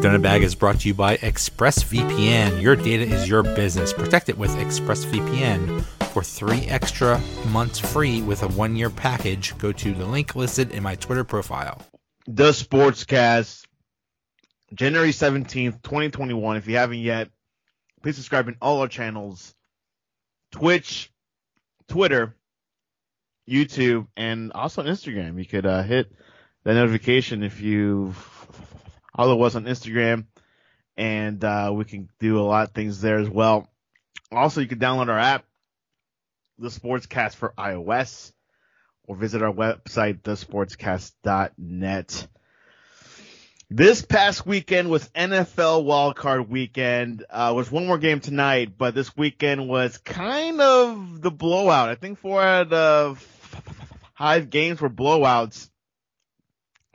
Bag is brought to you by ExpressVPN. Your data is your business. Protect it with ExpressVPN. For three extra months free with a one year package, go to the link listed in my Twitter profile. The Sportscast, January 17th, 2021. If you haven't yet, please subscribe in all our channels Twitch, Twitter, YouTube, and also Instagram. You could uh, hit the notification if follow us on Instagram, and uh, we can do a lot of things there as well. Also, you can download our app, the Sportscast for iOS, or visit our website, thesportscast.net. This past weekend was NFL wildcard weekend. Uh, was one more game tonight, but this weekend was kind of the blowout. I think four out of five games were blowouts.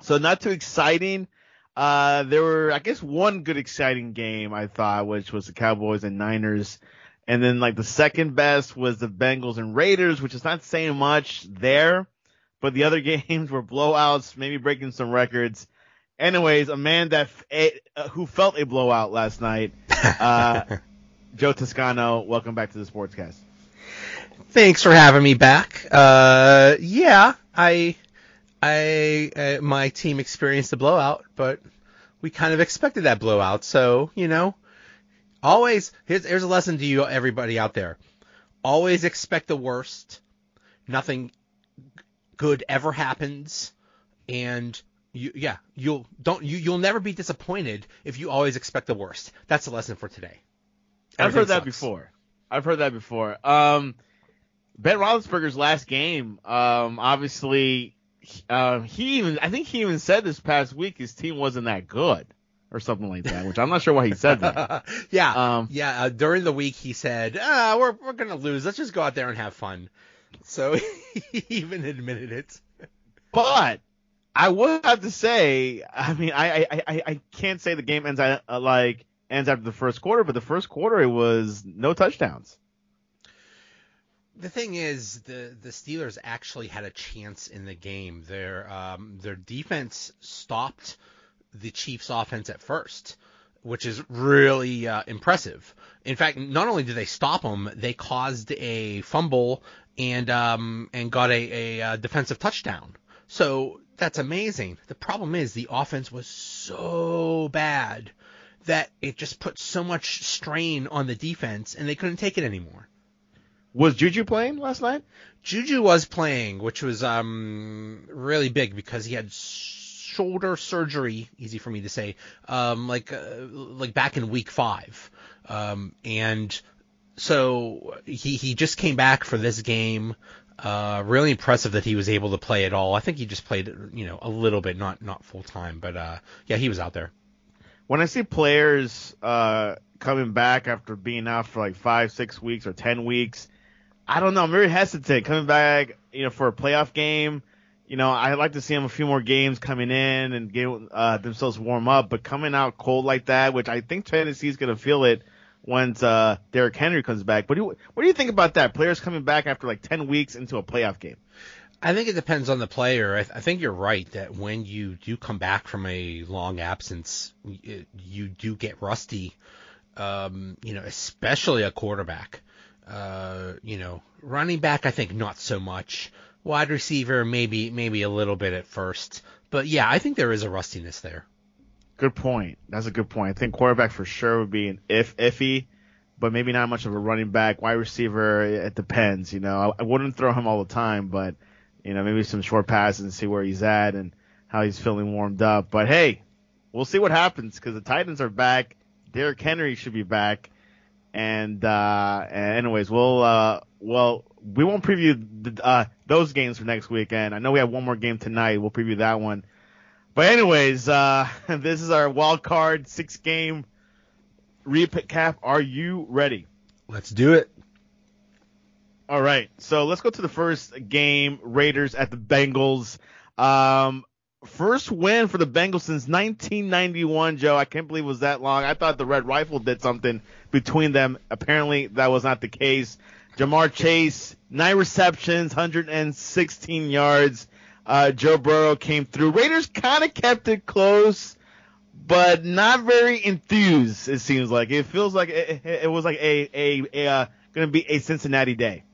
So not too exciting. Uh, there were, I guess, one good exciting game I thought, which was the Cowboys and Niners. And then like the second best was the Bengals and Raiders, which is not saying much there, but the other games were blowouts, maybe breaking some records. Anyways, a man that a, uh, who felt a blowout last night, uh, Joe Toscano. Welcome back to the Sportscast. Thanks for having me back. Uh, yeah, I, I, uh, my team experienced a blowout, but we kind of expected that blowout. So you know, always here's, here's a lesson to you, everybody out there. Always expect the worst. Nothing good ever happens, and you, yeah, you'll don't you you'll never be disappointed if you always expect the worst. That's the lesson for today. I've heard that before. I've heard that before. Um, Ben Roethlisberger's last game, um, obviously, uh, he even I think he even said this past week his team wasn't that good or something like that, which I'm not sure why he said that. yeah, um, yeah. Uh, during the week he said, ah, "We're we're gonna lose. Let's just go out there and have fun." So he even admitted it. But I would have to say, I mean, I I, I, I can't say the game ends uh, like ends after the first quarter, but the first quarter it was no touchdowns. The thing is, the the Steelers actually had a chance in the game. Their um, their defense stopped the Chiefs' offense at first, which is really uh, impressive. In fact, not only did they stop them, they caused a fumble and um, and got a, a, a defensive touchdown. So that's amazing. The problem is the offense was so bad that it just put so much strain on the defense and they couldn't take it anymore. Was Juju playing last night? Juju was playing, which was um really big because he had shoulder surgery, easy for me to say, um like uh, like back in week 5. Um and so he he just came back for this game. Uh, really impressive that he was able to play at all. I think he just played, you know, a little bit, not not full time, but uh, yeah, he was out there. When I see players uh, coming back after being out for like five, six weeks or ten weeks, I don't know. I'm very hesitant coming back, you know, for a playoff game. You know, I'd like to see them a few more games coming in and get uh, themselves warm up, but coming out cold like that, which I think Tennessee's going to feel it once uh, Derrick Henry comes back. You what do you think about that? Players coming back after like ten weeks into a playoff game. I think it depends on the player. I, th- I think you're right that when you do come back from a long absence, you, you do get rusty. Um, you know, especially a quarterback. Uh, you know, running back, I think not so much. Wide receiver, maybe maybe a little bit at first, but yeah, I think there is a rustiness there. Good point. That's a good point. I think quarterback for sure would be an if iffy, but maybe not much of a running back. Wide receiver, it depends. You know, I, I wouldn't throw him all the time, but you know, maybe some short passes and see where he's at and how he's feeling warmed up. But hey, we'll see what happens because the Titans are back. Derrick Henry should be back. And, uh, anyways, we'll, uh, well, we won't preview the, uh, those games for next weekend. I know we have one more game tonight. We'll preview that one. But anyways, uh, this is our wild card six game recap. Are you ready? Let's do it. All right. So let's go to the first game. Raiders at the Bengals. Um, first win for the Bengals since 1991, Joe. I can't believe it was that long. I thought the Red Rifle did something between them. Apparently that was not the case. Ja'Marr Chase, nine receptions, 116 yards. Uh, Joe Burrow came through. Raiders kind of kept it close, but not very enthused. It seems like it feels like it, it was like a a, a uh, going to be a Cincinnati day.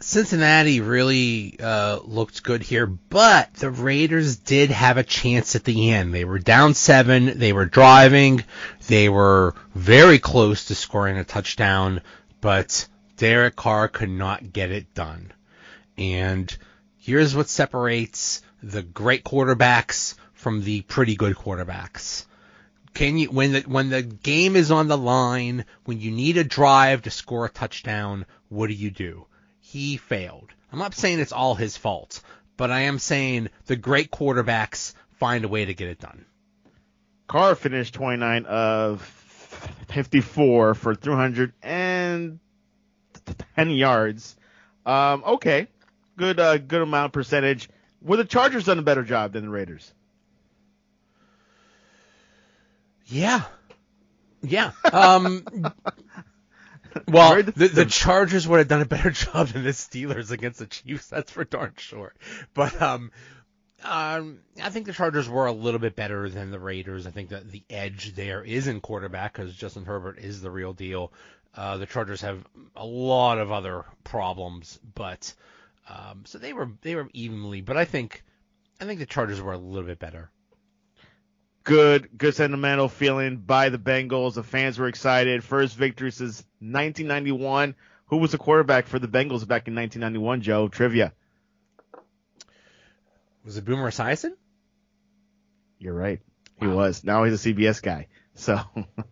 Cincinnati really uh, looked good here, but the Raiders did have a chance at the end. They were down seven. They were driving. They were very close to scoring a touchdown, but Derek Carr could not get it done. And here's what separates the great quarterbacks from the pretty good quarterbacks. Can you when the when the game is on the line, when you need a drive to score a touchdown, what do you do? He failed. I'm not saying it's all his fault, but I am saying the great quarterbacks find a way to get it done. Carr finished 29 of 54 for 310 yards. Um, okay, good, uh, good amount percentage. Were the Chargers done a better job than the Raiders? Yeah, yeah. Um, Well, the, the Chargers would have done a better job than the Steelers against the Chiefs. That's for darn sure. But um, um, I think the Chargers were a little bit better than the Raiders. I think that the edge there is in quarterback because Justin Herbert is the real deal. Uh, the Chargers have a lot of other problems, but um, so they were they were evenly. But I think I think the Chargers were a little bit better good, good sentimental feeling by the Bengals. The fans were excited. First victory since 1991. Who was the quarterback for the Bengals back in 1991, Joe? Trivia. Was it Boomer Esiason? You're right. He wow. was. Now he's a CBS guy. So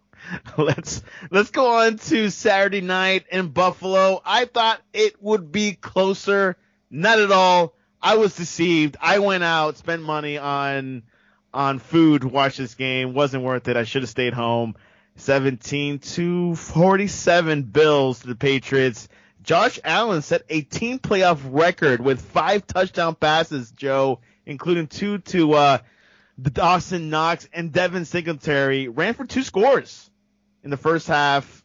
let's let's go on to Saturday night in Buffalo. I thought it would be closer. Not at all. I was deceived. I went out, spent money on on food to watch this game. Wasn't worth it. I should have stayed home. 17 to 47 Bills to the Patriots. Josh Allen set a team playoff record with five touchdown passes, Joe, including two to uh, Dawson Knox and Devin Singletary. Ran for two scores in the first half,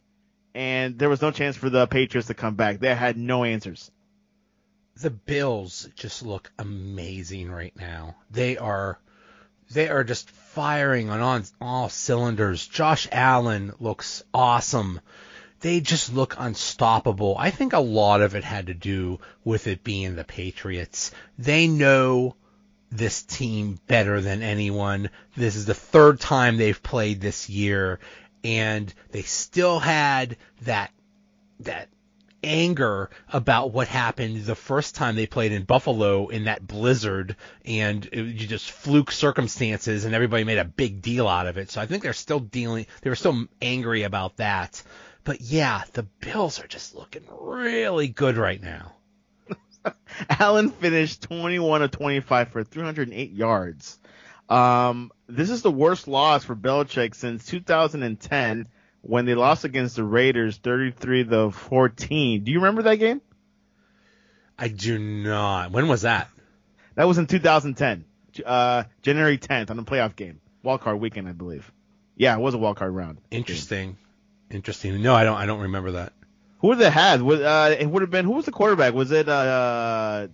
and there was no chance for the Patriots to come back. They had no answers. The Bills just look amazing right now. They are they are just firing on, all cylinders. Josh Allen looks awesome. They just look unstoppable. I think a lot of it had to do with it being the Patriots. They know this team better than anyone. This is the third time they've played this year and they still had that that anger about what happened the first time they played in Buffalo in that blizzard and it, you just fluke circumstances and everybody made a big deal out of it. So I think they're still dealing, they were still angry about that. But yeah, the Bills are just looking really good right now. Allen finished 21 of 25 for 308 yards. Um, this is the worst loss for Belichick since 2010 when they lost against the Raiders 33 to 14. Do you remember that game? I do not. When was that? That was in 2010, uh, January 10th on the playoff game, wild card weekend, I believe. Yeah, it was a wild card round. Interesting. Game. Interesting. No, I don't. I don't remember that. Who would they had? Uh, it would have been who was the quarterback? Was it uh,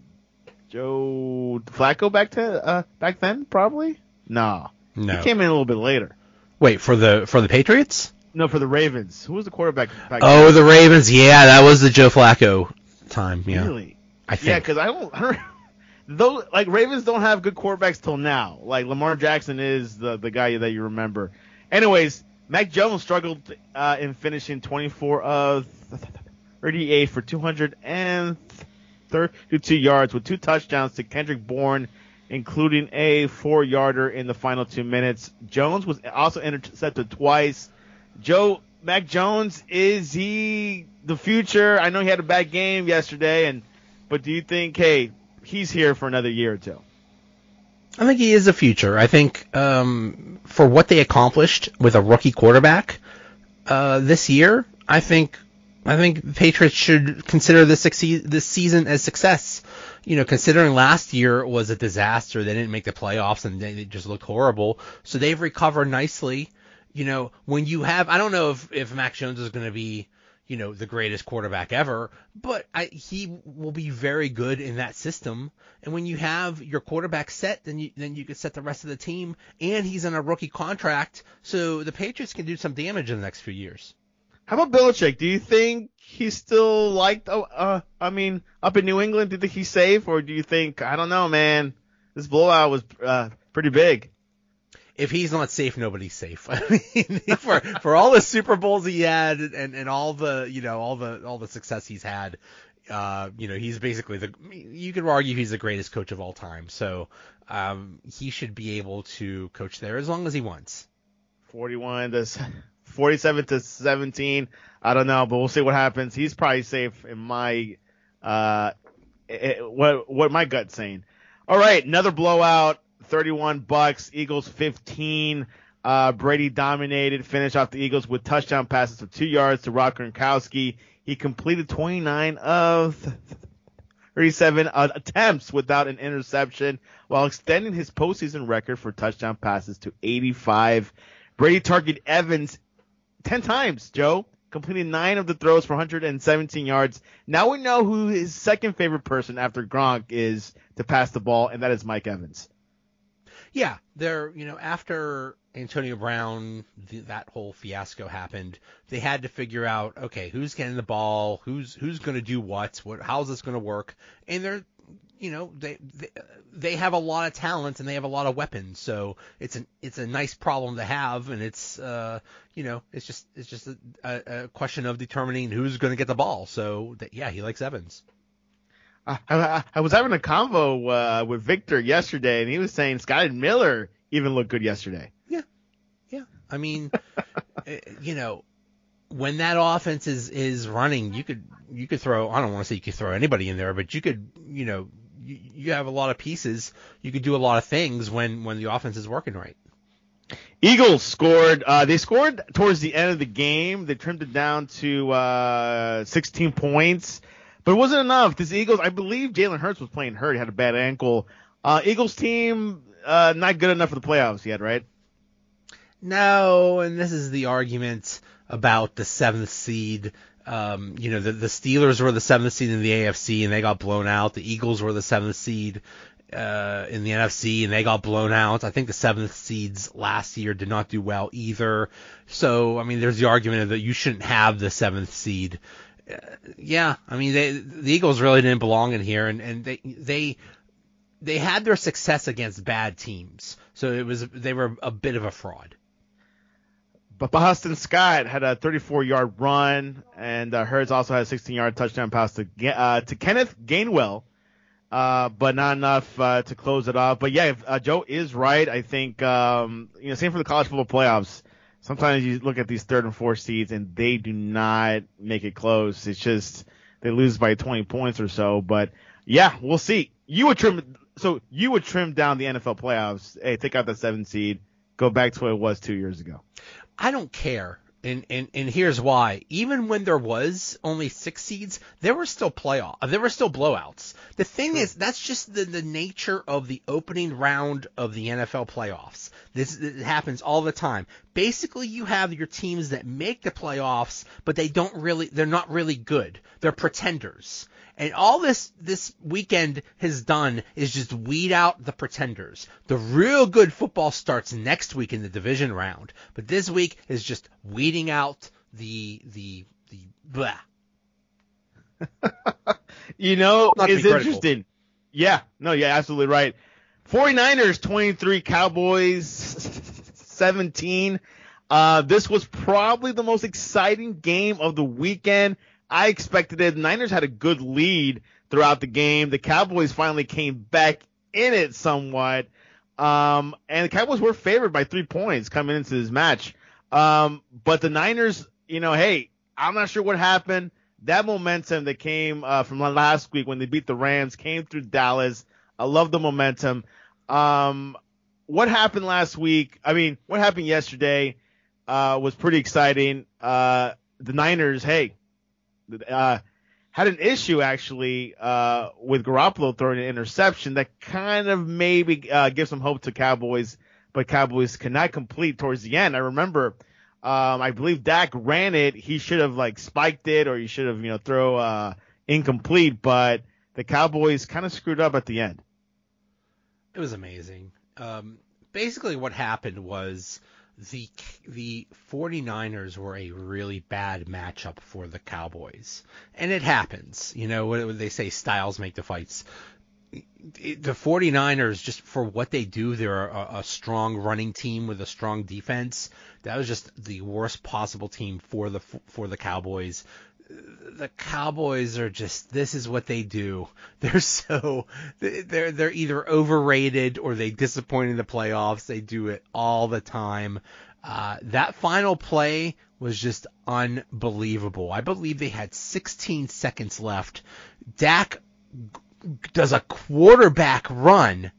Joe Flacco back to uh, back then? Probably. No. No. He came in a little bit later. Wait for the for the Patriots? No, for the Ravens. Who was the quarterback? oh, then? the Ravens. Yeah, that was the Joe Flacco time. Yeah. Really? I think. Yeah, because I don't. I don't those like Ravens don't have good quarterbacks till now. Like Lamar Jackson is the the guy that you remember. Anyways, Mac Jones struggled uh, in finishing 24 of 38 for 232 yards with two touchdowns to Kendrick Bourne, including a four-yarder in the final two minutes. Jones was also intercepted twice Joe Mac Jones is he the future? I know he had a bad game yesterday, and but do you think hey he's here for another year or two? I think he is the future. I think um, for what they accomplished with a rookie quarterback uh, this year, I think I think Patriots should consider this this season as success. You know, considering last year was a disaster, they didn't make the playoffs and they just looked horrible. So they've recovered nicely you know, when you have, I don't know if, if Mac Jones is going to be, you know, the greatest quarterback ever, but I, he will be very good in that system. And when you have your quarterback set, then you then you can set the rest of the team. And he's on a rookie contract, so the Patriots can do some damage in the next few years. How about Belichick? Do you think he's still liked? Oh, uh, I mean, up in New England, do you think he's safe, or do you think I don't know, man? This blowout was uh, pretty big if he's not safe, nobody's safe. I mean, for for all the Super Bowls he had and and all the you know all the all the success he's had, uh, you know, he's basically the you could argue he's the greatest coach of all time. So um, he should be able to coach there as long as he wants. 41 to 47 to 17. I don't know, but we'll see what happens. He's probably safe in my uh it, what what my gut's saying. All right, another blowout. 31 Bucs. Eagles 15. Uh, Brady dominated, finished off the Eagles with touchdown passes of two yards to Rob Gronkowski. He completed 29 of 37 uh, attempts without an interception while extending his postseason record for touchdown passes to 85. Brady targeted Evans 10 times, Joe, completing nine of the throws for 117 yards. Now we know who his second favorite person after Gronk is to pass the ball, and that is Mike Evans. Yeah, they're you know after Antonio Brown the, that whole fiasco happened, they had to figure out okay who's getting the ball, who's who's going to do what, what how's this going to work, and they're you know they, they they have a lot of talent and they have a lot of weapons, so it's an it's a nice problem to have, and it's uh you know it's just it's just a, a question of determining who's going to get the ball. So that, yeah, he likes Evans. I, I, I was having a convo uh, with Victor yesterday, and he was saying Scott Miller even looked good yesterday. Yeah, yeah. I mean, eh, you know, when that offense is is running, you could you could throw. I don't want to say you could throw anybody in there, but you could, you know, you, you have a lot of pieces. You could do a lot of things when when the offense is working right. Eagles scored. Uh, they scored towards the end of the game. They trimmed it down to uh, 16 points. But it wasn't enough. This Eagles, I believe Jalen Hurts was playing hurt. He had a bad ankle. Uh, Eagles team, uh, not good enough for the playoffs yet, right? No, and this is the argument about the seventh seed. Um, you know, the, the Steelers were the seventh seed in the AFC and they got blown out. The Eagles were the seventh seed uh, in the NFC and they got blown out. I think the seventh seeds last year did not do well either. So, I mean, there's the argument that you shouldn't have the seventh seed yeah, I mean, they, the Eagles really didn't belong in here, and, and they they they had their success against bad teams, so it was they were a bit of a fraud. But Boston Scott had a 34-yard run, and uh, Hurts also had a 16-yard touchdown pass to uh, to Kenneth Gainwell, uh, but not enough uh, to close it off. But yeah, if, uh, Joe is right. I think um, you know, same for the college football playoffs sometimes you look at these third and fourth seeds and they do not make it close. It's just they lose by 20 points or so. But yeah, we'll see. You would trim, so you would trim down the NFL playoffs. Hey, take out the seven seed, go back to what it was two years ago. I don't care. And, and, and here's why. Even when there was only six seeds, there were still playoff, uh, there were still blowouts. The thing True. is, that's just the, the nature of the opening round of the NFL playoffs. This, this happens all the time. Basically, you have your teams that make the playoffs, but they don't really, they're not really good. They're pretenders. And all this this weekend has done is just weed out the pretenders. The real good football starts next week in the division round, but this week is just weeding out the the the blah. you know, it's interesting. Yeah, no, yeah, absolutely right. 49ers 23, Cowboys 17. Uh, this was probably the most exciting game of the weekend. I expected it. The Niners had a good lead throughout the game. The Cowboys finally came back in it somewhat. Um, and the Cowboys were favored by three points coming into this match. Um, but the Niners, you know, hey, I'm not sure what happened. That momentum that came uh, from last week when they beat the Rams came through Dallas. I love the momentum. Um, what happened last week? I mean, what happened yesterday uh, was pretty exciting. Uh, the Niners, hey, uh, had an issue actually uh, with Garoppolo throwing an interception that kind of maybe uh, gives some hope to Cowboys, but Cowboys cannot complete towards the end. I remember Um, I believe Dak ran it. He should have like spiked it or he should have, you know, throw, uh, incomplete, but the Cowboys kind of screwed up at the end. It was amazing. Um, basically what happened was the the 49ers were a really bad matchup for the Cowboys. And it happens. You know, what they say styles make the fights. The 49ers just for what they do, they're a, a strong running team with a strong defense. That was just the worst possible team for the for the Cowboys the Cowboys are just this is what they do. They're so they're they're either overrated or they disappoint in the playoffs. They do it all the time. Uh, that final play was just unbelievable. I believe they had 16 seconds left. Dak does a quarterback run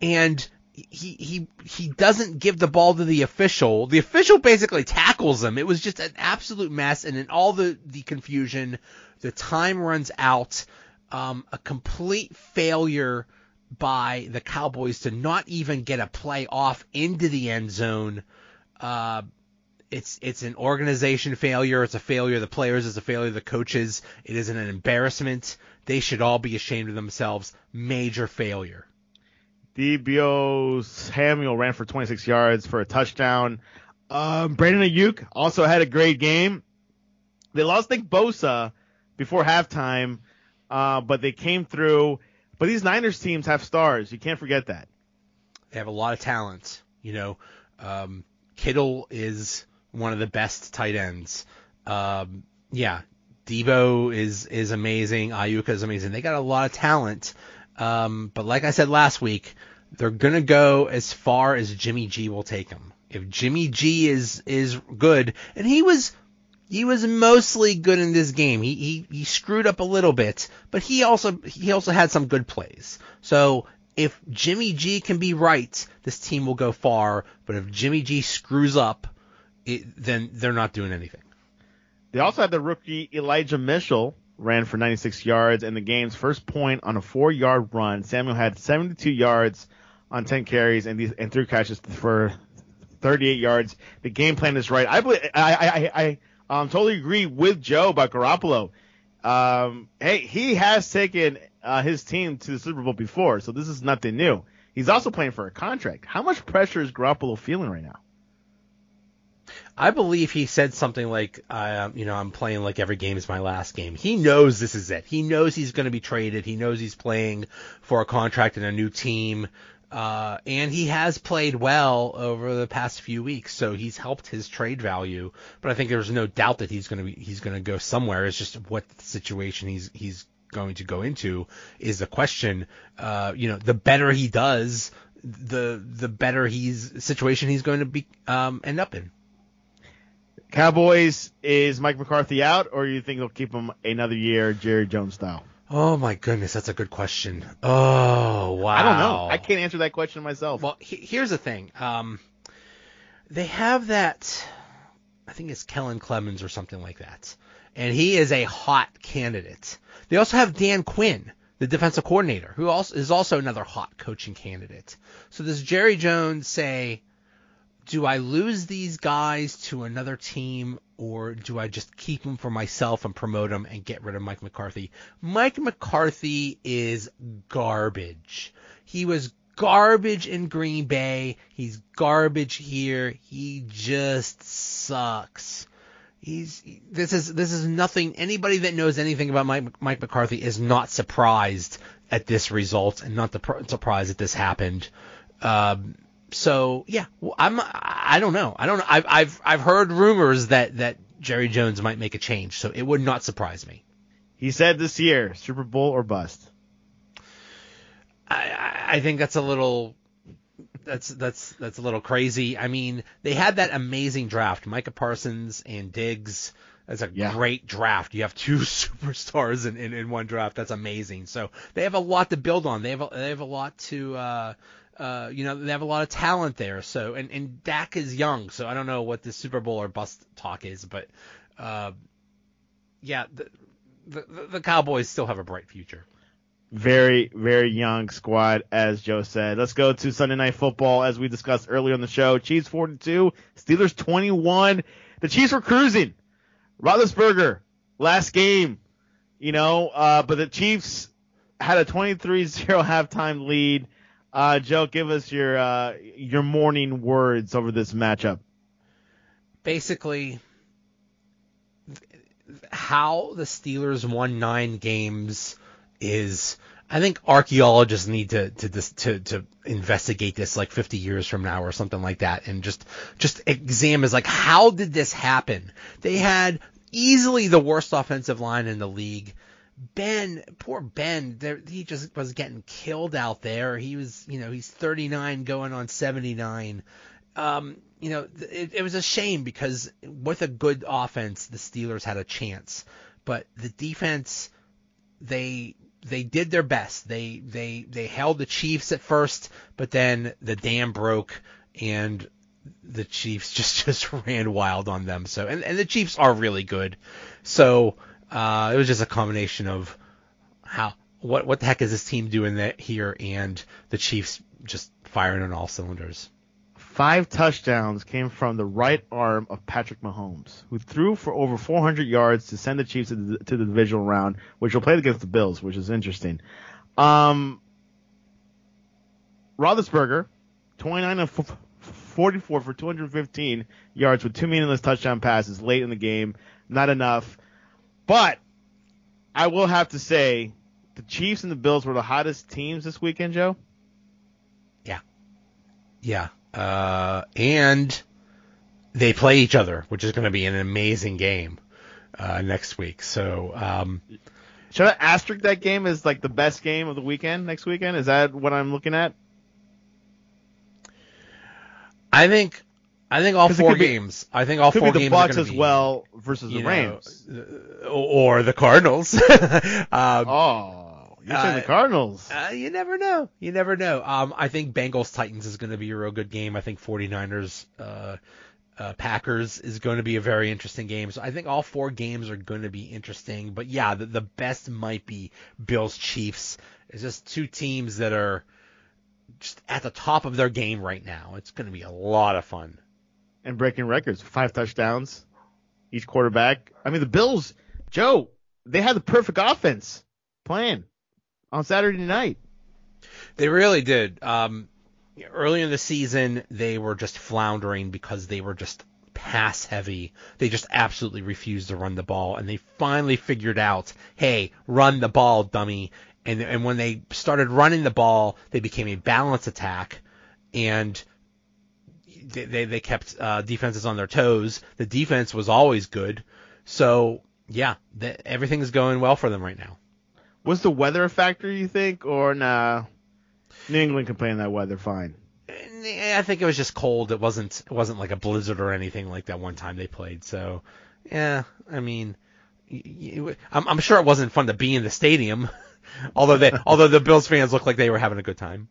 and he he he doesn't give the ball to the official. The official basically tackles him. It was just an absolute mess, and in all the the confusion, the time runs out. Um, a complete failure by the Cowboys to not even get a play off into the end zone. Uh, it's it's an organization failure. It's a failure of the players. It's a failure of the coaches. It is an embarrassment. They should all be ashamed of themselves. Major failure. Deebo Samuel ran for 26 yards for a touchdown. Um, Brandon Aiyuk also had a great game. They lost Nick Bosa before halftime, uh, but they came through. But these Niners teams have stars. You can't forget that. They have a lot of talent. You know, um, Kittle is one of the best tight ends. Um, yeah, Deebo is is amazing. Aiyuk is amazing. They got a lot of talent. Um, but like I said last week, they're gonna go as far as Jimmy G will take them. If Jimmy G is is good, and he was he was mostly good in this game. He he he screwed up a little bit, but he also he also had some good plays. So if Jimmy G can be right, this team will go far. But if Jimmy G screws up, it, then they're not doing anything. They also had the rookie Elijah Mitchell ran for 96 yards and the game's first point on a four yard run. Samuel had 72 yards on 10 carries and these and three catches for 38 yards. The game plan is right. I believe, I, I, I, um, totally agree with Joe about Garoppolo. Um, hey, he has taken uh, his team to the Super Bowl before, so this is nothing new. He's also playing for a contract. How much pressure is Garoppolo feeling right now? I believe he said something like, uh, you know, I'm playing like every game is my last game. He knows this is it. He knows he's going to be traded. He knows he's playing for a contract in a new team. Uh, and he has played well over the past few weeks, so he's helped his trade value. But I think there's no doubt that he's going to be he's going to go somewhere. It's just what situation he's he's going to go into is the question. Uh, you know, the better he does, the the better he's situation he's going to be um, end up in. Cowboys is Mike McCarthy out, or you think they'll keep him another year, Jerry Jones style? Oh my goodness, that's a good question. Oh wow. I don't know. I can't answer that question myself. Well, he, here's the thing. Um, they have that. I think it's Kellen Clemens or something like that, and he is a hot candidate. They also have Dan Quinn, the defensive coordinator, who also is also another hot coaching candidate. So does Jerry Jones say? Do I lose these guys to another team or do I just keep them for myself and promote them and get rid of Mike McCarthy? Mike McCarthy is garbage. He was garbage in Green Bay. He's garbage here. He just sucks. He's this is this is nothing. Anybody that knows anything about Mike, Mike McCarthy is not surprised at this result and not the, surprised that this happened. Um, so yeah, I'm I don't know. I don't know. I've I've I've heard rumors that that Jerry Jones might make a change, so it would not surprise me. He said this year, Super Bowl or bust. I I think that's a little that's that's that's a little crazy. I mean, they had that amazing draft, Micah Parsons and Diggs. That's a yeah. great draft. You have two superstars in, in, in one draft. That's amazing. So they have a lot to build on. They have a, they have a lot to uh, uh, you know, they have a lot of talent there. So, and, and Dak is young, so I don't know what the Super Bowl or bust talk is, but, uh, yeah, the, the, the Cowboys still have a bright future. very, very young squad, as Joe said. Let's go to Sunday Night Football, as we discussed earlier on the show. Chiefs 42, Steelers 21. The Chiefs were cruising. Roethlisberger, last game, you know, uh, but the Chiefs had a 23-0 halftime lead. Uh, Joe, give us your uh, your morning words over this matchup. Basically, how the Steelers won nine games is I think archaeologists need to to to to investigate this like 50 years from now or something like that and just just examine like how did this happen? They had easily the worst offensive line in the league. Ben, poor Ben, there, he just was getting killed out there. He was, you know, he's 39 going on 79. Um, you know, it, it was a shame because with a good offense, the Steelers had a chance, but the defense, they they did their best. They they they held the Chiefs at first, but then the dam broke and the Chiefs just just ran wild on them. So and, and the Chiefs are really good. So uh, it was just a combination of how what what the heck is this team doing that here and the Chiefs just firing on all cylinders. Five touchdowns came from the right arm of Patrick Mahomes, who threw for over 400 yards to send the Chiefs to the, to the divisional round, which will play against the Bills, which is interesting. Um, Roethlisberger, 29 of 44 for 215 yards with two meaningless touchdown passes late in the game. Not enough. But I will have to say the Chiefs and the Bills were the hottest teams this weekend, Joe. Yeah. Yeah. Uh, and they play each other, which is going to be an amazing game uh, next week. So, um, should I asterisk that game as like the best game of the weekend next weekend? Is that what I'm looking at? I think I think all four games. Be, I think all four be the Bucs as be, well versus the Rams know, or the Cardinals. um, oh, you're saying uh, the Cardinals? Uh, you never know. You never know. Um, I think Bengals Titans is going to be a real good game. I think 49ers uh, uh, Packers is going to be a very interesting game. So I think all four games are going to be interesting. But yeah, the, the best might be Bills Chiefs. It's just two teams that are just at the top of their game right now. It's going to be a lot of fun. And breaking records, five touchdowns, each quarterback. I mean, the Bills, Joe, they had the perfect offense playing on Saturday night. They really did. Um, early in the season, they were just floundering because they were just pass heavy. They just absolutely refused to run the ball, and they finally figured out, hey, run the ball, dummy. And and when they started running the ball, they became a balance attack, and they they, they kept uh, defenses on their toes. The defense was always good, so yeah, the, everything is going well for them right now. Was the weather a factor, you think, or nah? New England can play in that weather fine. I think it was just cold. It wasn't it wasn't like a blizzard or anything like that one time they played. So, yeah, I mean, I'm, I'm sure it wasn't fun to be in the stadium. although they although the Bills fans looked like they were having a good time.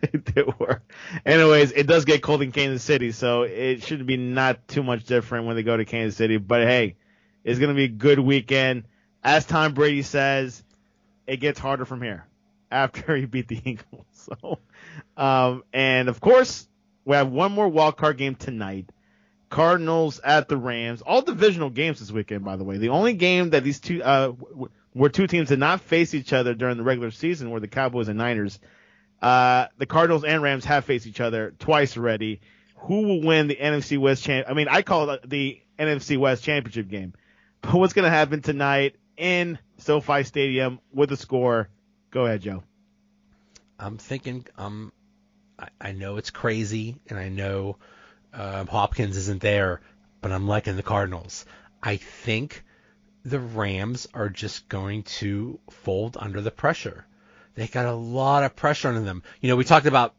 they were. Anyways, it does get cold in Kansas City, so it should be not too much different when they go to Kansas City. But hey, it's gonna be a good weekend. As Tom Brady says, it gets harder from here after he beat the Eagles. So, um, and of course, we have one more wild card game tonight. Cardinals at the Rams. All divisional games this weekend, by the way. The only game that these two, uh, where two teams did not face each other during the regular season were the Cowboys and Niners. Uh, the Cardinals and Rams have faced each other twice already. Who will win the NFC West champ? I mean, I call it the NFC West championship game. But what's going to happen tonight in SoFi Stadium with the score? Go ahead, Joe. I'm thinking. Um, I, I know it's crazy, and I know uh, Hopkins isn't there, but I'm liking the Cardinals. I think the Rams are just going to fold under the pressure. They got a lot of pressure on them. You know, we talked about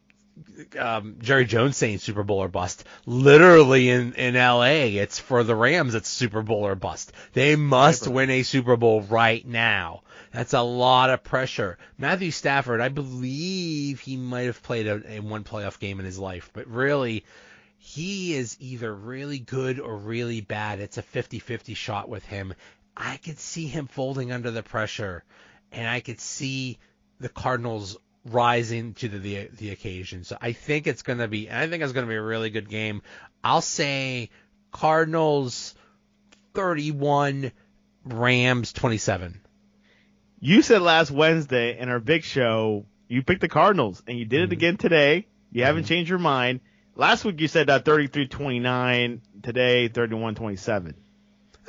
um, Jerry Jones saying Super Bowl or bust. Literally in, in LA, it's for the Rams, it's Super Bowl or bust. They must win a Super Bowl right now. That's a lot of pressure. Matthew Stafford, I believe he might have played a, a one playoff game in his life, but really, he is either really good or really bad. It's a 50-50 shot with him. I could see him folding under the pressure, and I could see the Cardinals rising to the, the the occasion. So I think it's going to be I think it's going to be a really good game. I'll say Cardinals 31, Rams 27. You said last Wednesday in our big show you picked the Cardinals, and you did Mm-hmm. it again today. You haven't changed your mind. Last week you said uh, 33-29. Today 31-27.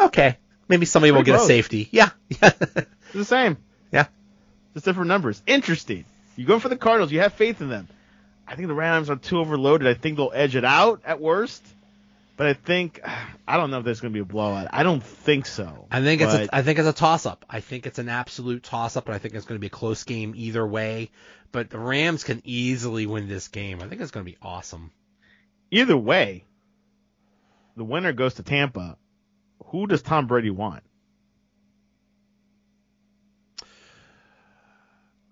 Okay, maybe somebody will get a safety. Yeah, yeah. It's the same. Yeah. Different numbers. Interesting. You go for the Cardinals. You have faith in them. I think the Rams are too overloaded. I think they'll edge it out at worst. But I think I don't know if there's going to be a blowout. I don't think so. I think it's But a, I think it's a toss up. I think it's an absolute toss up, and I think it's going to be a close game either way. But the Rams can easily win this game. I think it's going to be awesome. either way, the winner goes to Tampa. Who does Tom Brady want?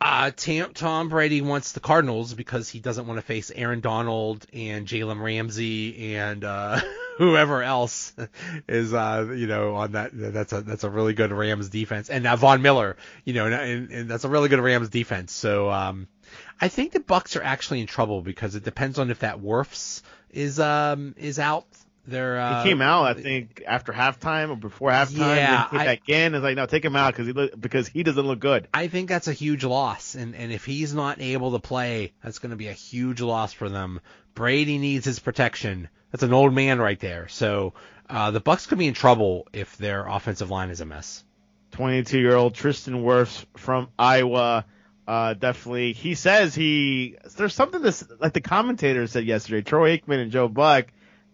Uh, Tam, Tom Brady wants the Cardinals because he doesn't want to face Aaron Donald and Jalen Ramsey and uh, whoever else is, uh, you know, on that. That's a that's a really good Rams defense, and uh, Von Miller, you know, and, and, that's a really good Rams defense. So um, I think the Bucs are actually in trouble because it depends on if that Wirfs is um is out. They're uh, He came out, I think, after halftime or before halftime. Yeah, I- back in. It's like, no, take him out because he look, because he doesn't look good. I think that's a huge loss, and and if he's not able to play, that's going to be a huge loss for them. Brady needs his protection. That's an old man right there. So uh, the Bucs could be in trouble if their offensive line is a mess. 22 year old Tristan Wirfs from Iowa. Uh, definitely. He says he, there's something this, like the commentators said yesterday, Troy Aikman and Joe Buck,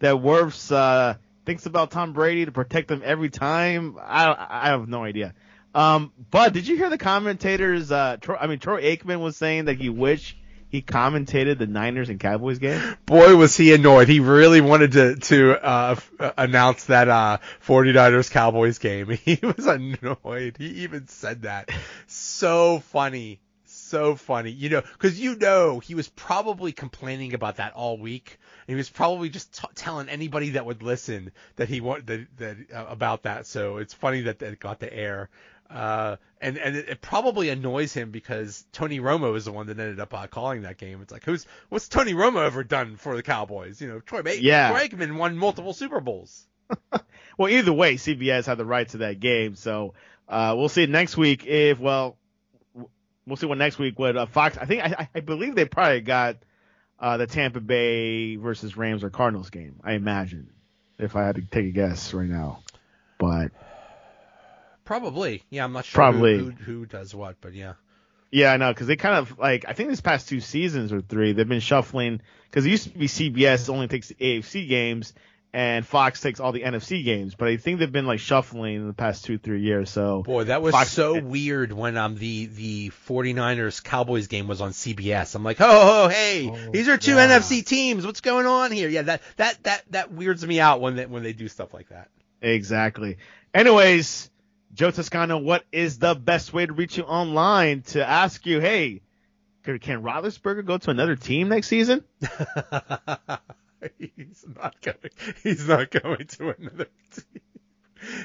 that Wirfs, uh, thinks about Tom Brady to protect him every time. I, I have no idea. Um, but did you hear the commentators, uh, I mean, Troy Aikman was saying that he wished he commentated the Niners and Cowboys game? Boy, was he annoyed. He really wanted to to uh, f- uh, announce that uh, 49ers Cowboys game. He was annoyed. He even said that. So funny. So funny. You know, because you know he was probably complaining about that all week. And he was probably just t- telling anybody that would listen that he wanted that, that uh, about that. So it's funny that that got to air. Uh, and and it, it probably annoys him because Tony Romo is the one that ended up uh, calling that game. It's like, who's what's Tony Romo ever done for the Cowboys? You know, Troy, Ba- Yeah. Troy Aikman won multiple Super Bowls. Well, either way, CBS had the rights to that game, so uh, we'll see next week if well, we'll see what next week. What uh, Fox? I think I, I believe they probably got uh, the Tampa Bay versus Rams or Cardinals game. I imagine, if I had to take a guess right now, but Probably, yeah. I'm not sure Probably. Who, who, who does what, but yeah. yeah, I know because they kind of like I think these past two seasons or three they've been shuffling because it used to be CBS only takes the AFC games and Fox takes all the NFC games, but I think they've been like shuffling in the past two three years. So Boy, that was Fox- so weird when um the the 49ers Cowboys game was on CBS. I'm like, oh, oh hey, Oh, these are two yeah. NFC teams. What's going on here? Yeah, that that that that weirds me out when they when they do stuff like that. Exactly. Anyways, Joe Toscano, what is the best way to reach you online to ask you, hey, can, can Roethlisberger go to another team next season? he's not going. He's not going to another team.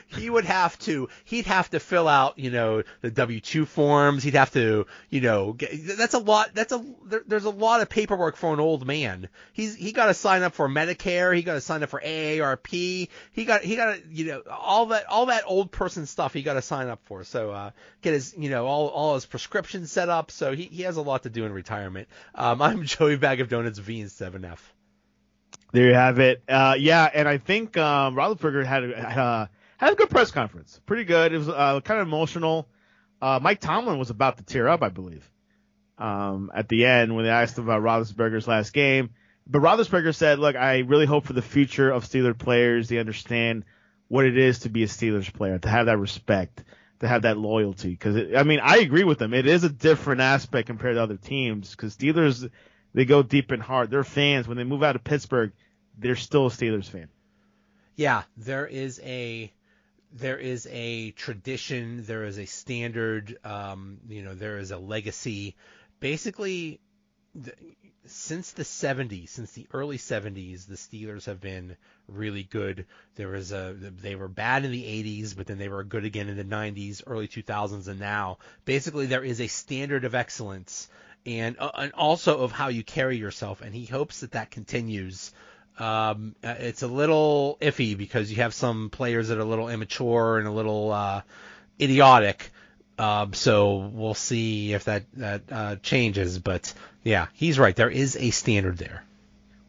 He would have to. He'd have to fill out, you know, the W two forms. He'd have to, you know, get, that's a lot. That's a there, there's a lot of paperwork for an old man. He's he got to sign up for Medicare. He got to sign up for AARP. He got he got to, you know, all that all that old person stuff. He got to sign up for. So uh, get his, you know, all all his prescriptions set up. So he he has a lot to do in retirement. Um, I'm Joey Bag of Donuts V and seven F. There you have it. Uh, yeah, and I think um, Roethlisberger had a, a had a good press conference. Pretty good. It was uh, kind of emotional. Uh, Mike Tomlin was about to tear up, I believe, um, at the end when they asked him about Roethlisberger's last game. But Roethlisberger said, "Look, I really hope for the future of Steelers players they understand what it is to be a Steelers player, to have that respect, to have that loyalty. Because I mean, I agree with them. It is a different aspect compared to other teams. Because Steelers, they go deep and hard. They're fans. When they move out of Pittsburgh, they're still a Steelers fan. Yeah, there is a there is a tradition, there is a standard, um, you know, there is a legacy. Basically, since the 70s, since the early 70s, the Steelers have been really good. There was a they were bad in the 80s, but then they were good again in the 90s, early 2000s, and now basically there is a standard of excellence and uh, and also of how you carry yourself. And he hopes that that continues. Um, uh, it's a little iffy because you have some players that are a little immature and a little uh, idiotic. Um, so we'll see if that that uh, changes. But yeah, he's right. There is a standard there.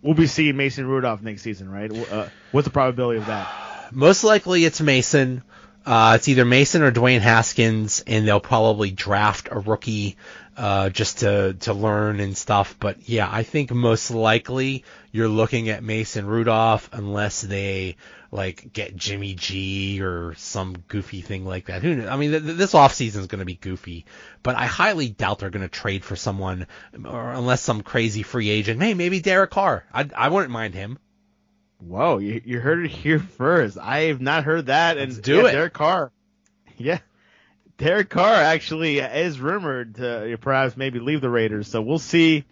We'll be seeing Mason Rudolph next season, right? Uh, what's the probability of that? Most likely it's Mason. Uh, it's either Mason or Dwayne Haskins, and they'll probably draft a rookie uh, just to to learn and stuff. But yeah, I think most likely you're looking at Mason Rudolph unless they like get Jimmy G or some goofy thing like that. Who knows? I mean, th- this offseason is going to be goofy, but I highly doubt they're going to trade for someone or unless some crazy free agent. Hey, maybe Derek Carr. I I wouldn't mind him. Whoa, you, you heard it here first. I have not heard that. Let's and do yeah, it. Derek Carr. Yeah. Derek Carr actually is rumored to perhaps maybe leave the Raiders. So we'll see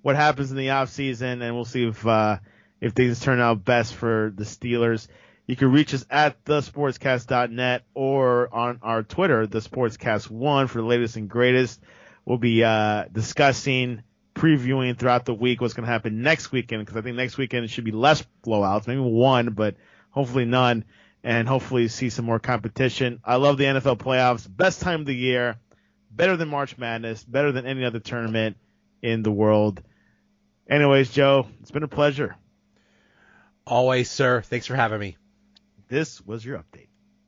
what happens in the offseason and we'll see if uh, if things turn out best for the Steelers. You can reach us at thesportscast.net or on our Twitter, the Sportscast1 for the latest and greatest. We'll be uh, discussing, previewing throughout the week what's going to happen next weekend because I think next weekend it should be less blowouts, maybe one, but hopefully none, and hopefully see some more competition. I love the NFL playoffs, best time of the year, better than March Madness, better than any other tournament in the world. Anyways, Joe, it's been a pleasure. Always, sir. Thanks for having me. This was your update.